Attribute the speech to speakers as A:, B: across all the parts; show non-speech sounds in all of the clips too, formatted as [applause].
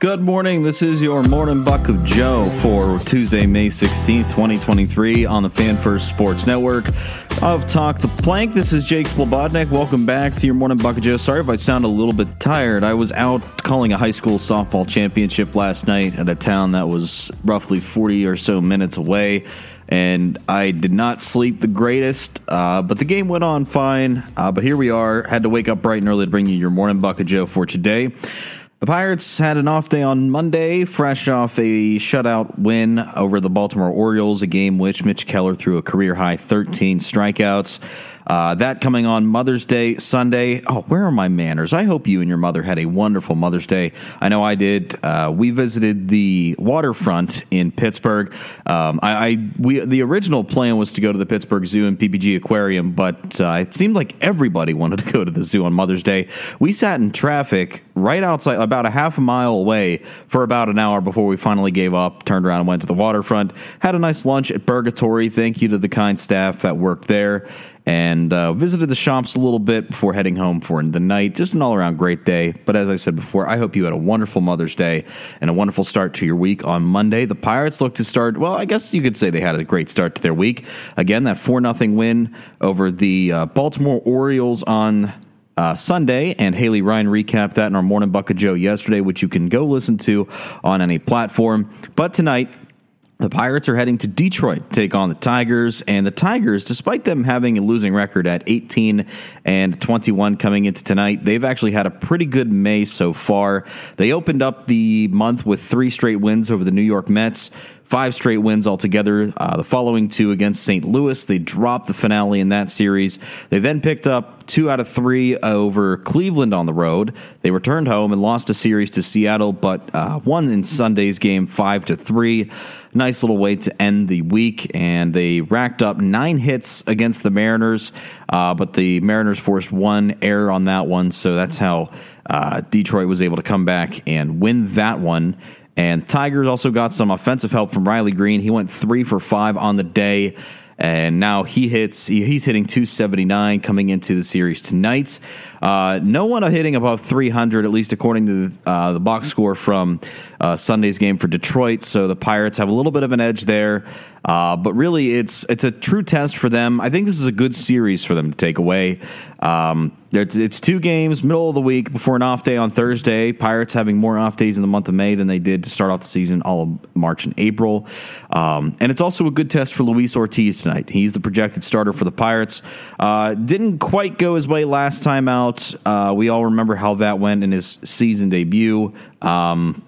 A: Good morning. This is your morning Buc of Joe for Tuesday, May 16th, 2023 on the Fan First Sports Network of Talk the Plank. This is Jake Slebodnick. Welcome back to your morning Buc of Joe. Sorry if I sound a little bit tired. I was out calling a high school softball championship last night at a town that was roughly 40 or so minutes away and I did not sleep the greatest, uh, but the game went on fine. Uh, but here we are. Had to wake up bright and early to bring you your morning bucket Joe for today. The Pirates had an off day on Monday, fresh off a shutout win over the Baltimore Orioles, a game which Mitch Keller threw a career high 13 strikeouts. Uh, that coming on Mother's Day Sunday. Oh, where are my manners? I hope you and your mother had a wonderful Mother's Day. I know I did. Uh, we visited the waterfront in Pittsburgh. Um, I, I, we the original plan was to go to the Pittsburgh Zoo and PPG Aquarium, but uh, it seemed like everybody [laughs] wanted to go to the zoo on Mother's Day. We sat in traffic right outside, about a half a mile away, for about an hour before we finally gave up. Turned around and went to the waterfront. Had a nice lunch at Burgatory. Thank you to the kind staff that worked there and uh, visited the shops a little bit before heading home for the night. Just an all around great day. But as I said before, I hope you had a wonderful Mother's Day and a wonderful start to your week on Monday. The Pirates look to start, well, I guess you could say they had a great start to their week. Again, that 4 0 win over the uh, Baltimore Orioles on. Uh, Sunday, and Haley Ryan recapped that in our Morning Bucket Joe yesterday, which you can go listen to on any platform. But tonight, the Pirates are heading to Detroit to take on the Tigers, and the Tigers, despite them having a losing record at 18 and 21 coming into tonight, they've actually had a pretty good May so far. They opened up the month with three straight wins over the New York Mets, five straight wins altogether. Uh, the following two against St. Louis, they dropped the finale in that series. They then picked up two out of three over Cleveland on the road. They returned home and lost a series to Seattle, but uh, won in Sunday's game five to three. Nice little way to end the week, and they racked up nine hits against the Mariners, uh, but the Mariners forced one error on that one, so that's how uh, Detroit was able to come back and win that one. And Tigers also got some offensive help from Riley Greene. He went three for five on the day. And now he hits he's hitting 279 coming into the series tonight. Uh, no one hitting above 300, at least according to the, uh, the box score from uh, Sunday's game for Detroit. So the Pirates have a little bit of an edge there. Uh, but really, it's it's a true test for them. I think this is a good series for them to take away. Um, it's, it's two games, middle of the week before an off day on Thursday. Pirates having more off days in the month of May than they did to start off the season all of March and April. Um, and it's also a good test for Luis Ortiz tonight. He's the projected starter for the Pirates. Uh, didn't quite go his way last time out. Uh, we all remember how that went in his season debut. Um,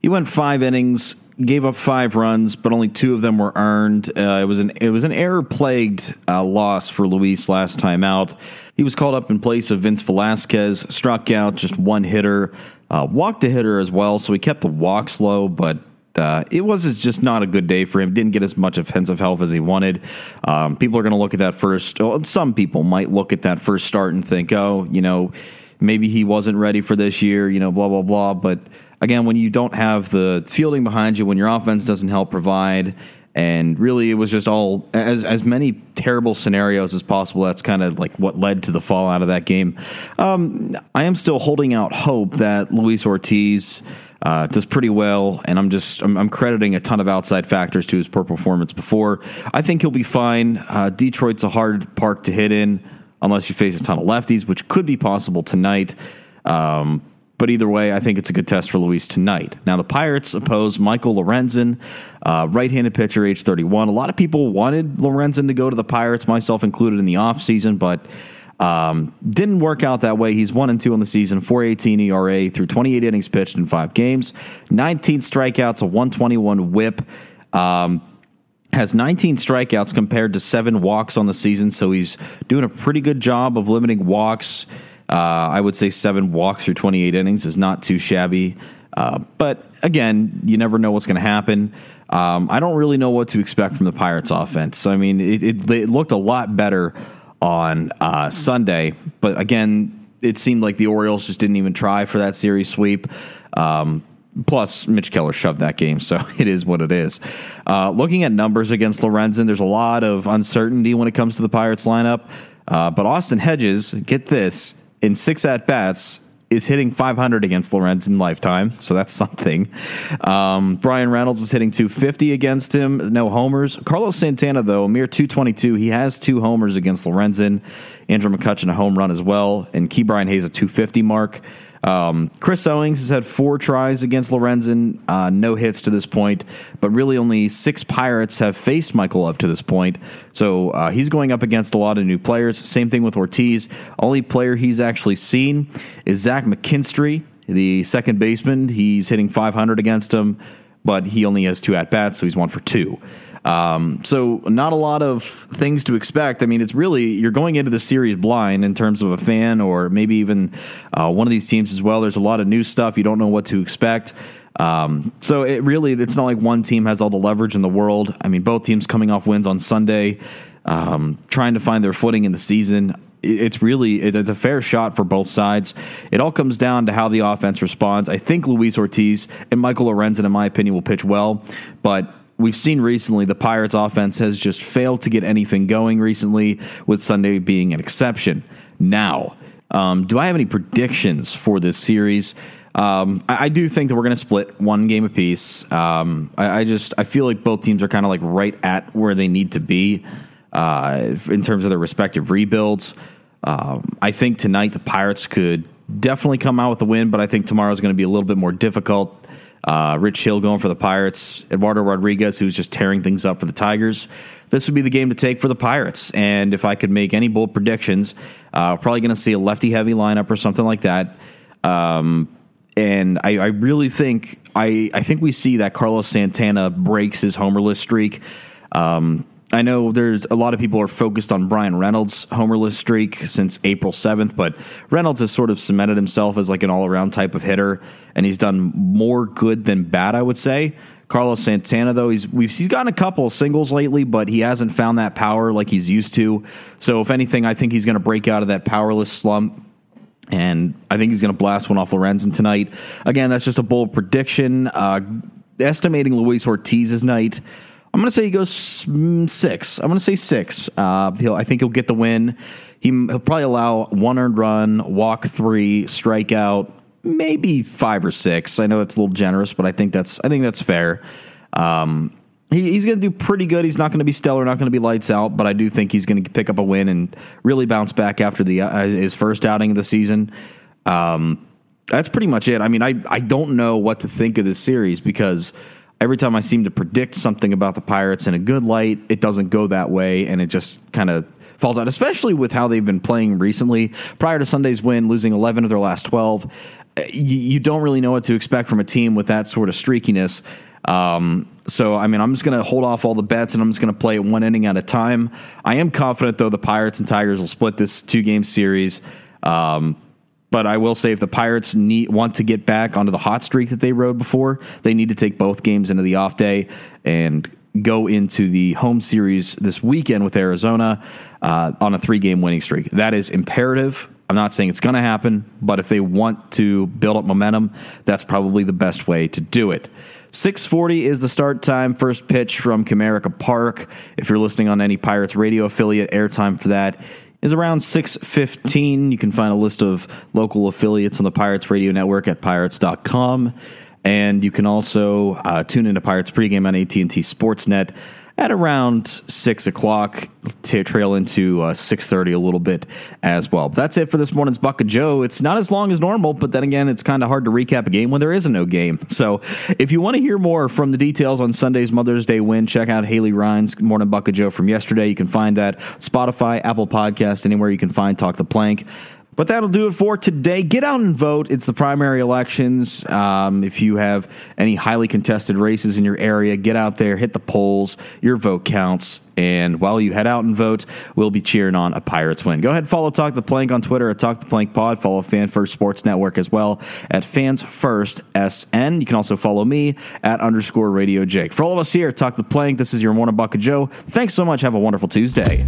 A: he went five innings, gave up five runs, but only two of them were earned. Uh, it was an it was an error plagued uh, loss for Luis last time out. He was called up in place of Vince Velasquez, struck out just one hitter, uh, walked a hitter as well, so he kept the walks low, but. Uh, it was just not a good day for him. Didn't get as much offensive help as he wanted. Um, people are going to look at that first. Well, some people might look at that first start and think, "Oh, you know, maybe he wasn't ready for this year." You know, blah blah blah. But again, when you don't have the fielding behind you, when your offense doesn't help provide, and really it was just all as as many terrible scenarios as possible. That's kind of like what led to the fallout of that game. Um, I am still holding out hope that Luis Ortiz. Uh, does pretty well, and I'm just I'm, I'm, crediting a ton of outside factors to his poor performance before. I think he'll be fine. Uh, Detroit's a hard park to hit in unless you face a ton of lefties, which could be possible tonight. Um, but either way, I think it's a good test for Luis tonight. Now, the Pirates oppose Michael Lorenzen, uh, right handed pitcher, age 31. A lot of people wanted Lorenzen to go to the Pirates, myself included, in the offseason, but um, didn't work out that way. He's 1 and 2 on the season, 418 ERA through 28 innings pitched in five games, 19 strikeouts, a 121 whip. Um, has 19 strikeouts compared to seven walks on the season, so he's doing a pretty good job of limiting walks. Uh, I would say seven walks through 28 innings is not too shabby. Uh, but again, you never know what's going to happen. Um, I don't really know what to expect from the Pirates offense. I mean, it, it, it looked a lot better on uh, Sunday, but again, it seemed like the Orioles just didn't even try for that series sweep. Um, plus, Mitch Keller shoved that game, so [laughs] it is what it is. Uh, looking at numbers against Lorenzen, there's a lot of uncertainty when it comes to the Pirates lineup. Uh, but Austin Hedges, get this, in six at bats is hitting 500 against Lorenzen in lifetime, so that's something. Um, Bryan Reynolds is hitting 250 against him, no homers. Carlos Santana, though, a mere 222. He has two homers against Lorenzen. Andrew McCutchen, a home run as well, and Ke'Bryan Hayes, a 250 mark. Um, Chris Owings has had four tries against Lorenzen, uh, no hits to this point, but really only six Pirates have faced Michael up to this point. So uh, he's going up against a lot of new players. Same thing with Ortiz. Only player he's actually seen is Zach McKinstry, the second baseman. He's hitting 500 against him, but he only has two at bats, so he's one for two. Um, so not a lot of things to expect. I mean, it's really you're going into the series blind in terms of a fan or maybe even uh, one of these teams as well. There's a lot of new stuff. You don't know what to expect. Um, so it really it's not like one team has all the leverage in the world. I mean, both teams coming off wins on Sunday, um, trying to find their footing in the season it's really it's a fair shot for both sides. It all comes down to how the offense responds. I think Luis Ortiz and Michael Lorenzen, in my opinion, will pitch well, but we've seen recently the Pirates offense has just failed to get anything going recently, with Sunday being an exception. Now, um, do I have any predictions for this series? Um, I, I, do think that we're going to split one game apiece. Um, I, I, just I feel like both teams are kind of like right at where they need to be uh, in terms of their respective rebuilds. Um, I think tonight the Pirates could definitely come out with a win, but I think tomorrow is going to be a little bit more difficult. Uh, Rich Hill going for the Pirates. Eduardo Rodriguez, who's just tearing things up for the Tigers. This would be the game to take for the Pirates. And if I could make any bold predictions, uh, probably going to see a lefty heavy lineup or something like that. Um, and I, I, really think I, I think we see that Carlos Santana breaks his homerless streak. Um, I know there's a lot of people are focused on Bryan Reynolds' homerless streak since April 7th, but Reynolds has sort of cemented himself as like an all around type of hitter, and he's done more good than bad, I would say. Carlos Santana, though, he's we've he's gotten a couple singles lately, but he hasn't found that power like he's used to. So, if anything, I think he's going to break out of that powerless slump, and I think he's going to blast one off Lorenzen tonight. Again, that's just a bold prediction. Uh, estimating Luis Ortiz's night I'm going to say he goes mm, six. I'm going to say six. Uh, he'll, I think he'll get the win. He, will probably allow one earned run, walk three, strikeout, maybe five or six. I know it's a little generous, but I think that's I think that's fair. Um, he, he's going to do pretty good. He's not going to be stellar, not going to be lights out, but I do think he's going to pick up a win and really bounce back after the uh, his first outing of the season. Um, that's pretty much it. I mean, I I don't know what to think of this series because every time I seem to predict something about the Pirates in a good light, it doesn't go that way, and it just kind of falls out. Especially with how they've been playing recently. Prior to Sunday's win, losing eleven of their last twelve, you, you don't really know what to expect from a team with that sort of streakiness. Um, so, I mean, I'm just going to hold off all the bets and I'm just going to play it one inning at a time. I am confident, though, the Pirates and Tigers will split this two game series. Um, but I will say, if the Pirates need, want to get back onto the hot streak that they rode before, they need to take both games into the off day and go into the home series this weekend with Arizona uh, on a three game winning streak. That is imperative. I'm not saying it's going to happen, but if they want to build up momentum, that's probably the best way to do it. 640 is the start time. First pitch from Comerica Park. If you're listening on any Pirates radio affiliate, airtime for that is around 615. You can find a list of local affiliates on the Pirates Radio Network at pirates.com. And you can also uh, tune into Pirates pregame on AT&T Sportsnet at around six o'clock. To trail into uh, six thirty a little bit as well. That's it for this morning's Buc of Joe. It's not as long as normal, but then again, it's kind of hard to recap a game when there is a no game. [laughs] So if you want to hear more from the details on Sunday's Mother's Day win, check out Haley Ryan's Morning Buc of Joe from yesterday. You can find that Spotify, Apple Podcast, anywhere you can find Talk the Plank. But that'll do it for today. Get out and vote. It's the primary elections. Um, if you have any highly contested races in your area, get out there, hit the polls. Your vote counts. And while you head out and vote, we'll be cheering on a Pirates win. Go ahead follow Talk the Plank on Twitter at Talk the Plank Pod. Follow Fan First Sports Network as well at Fans First SN. You can also follow me at underscore Radio Jake. For all of us here at Talk the Plank, this is your morning bucket Joe. Thanks so much. Have a wonderful Tuesday.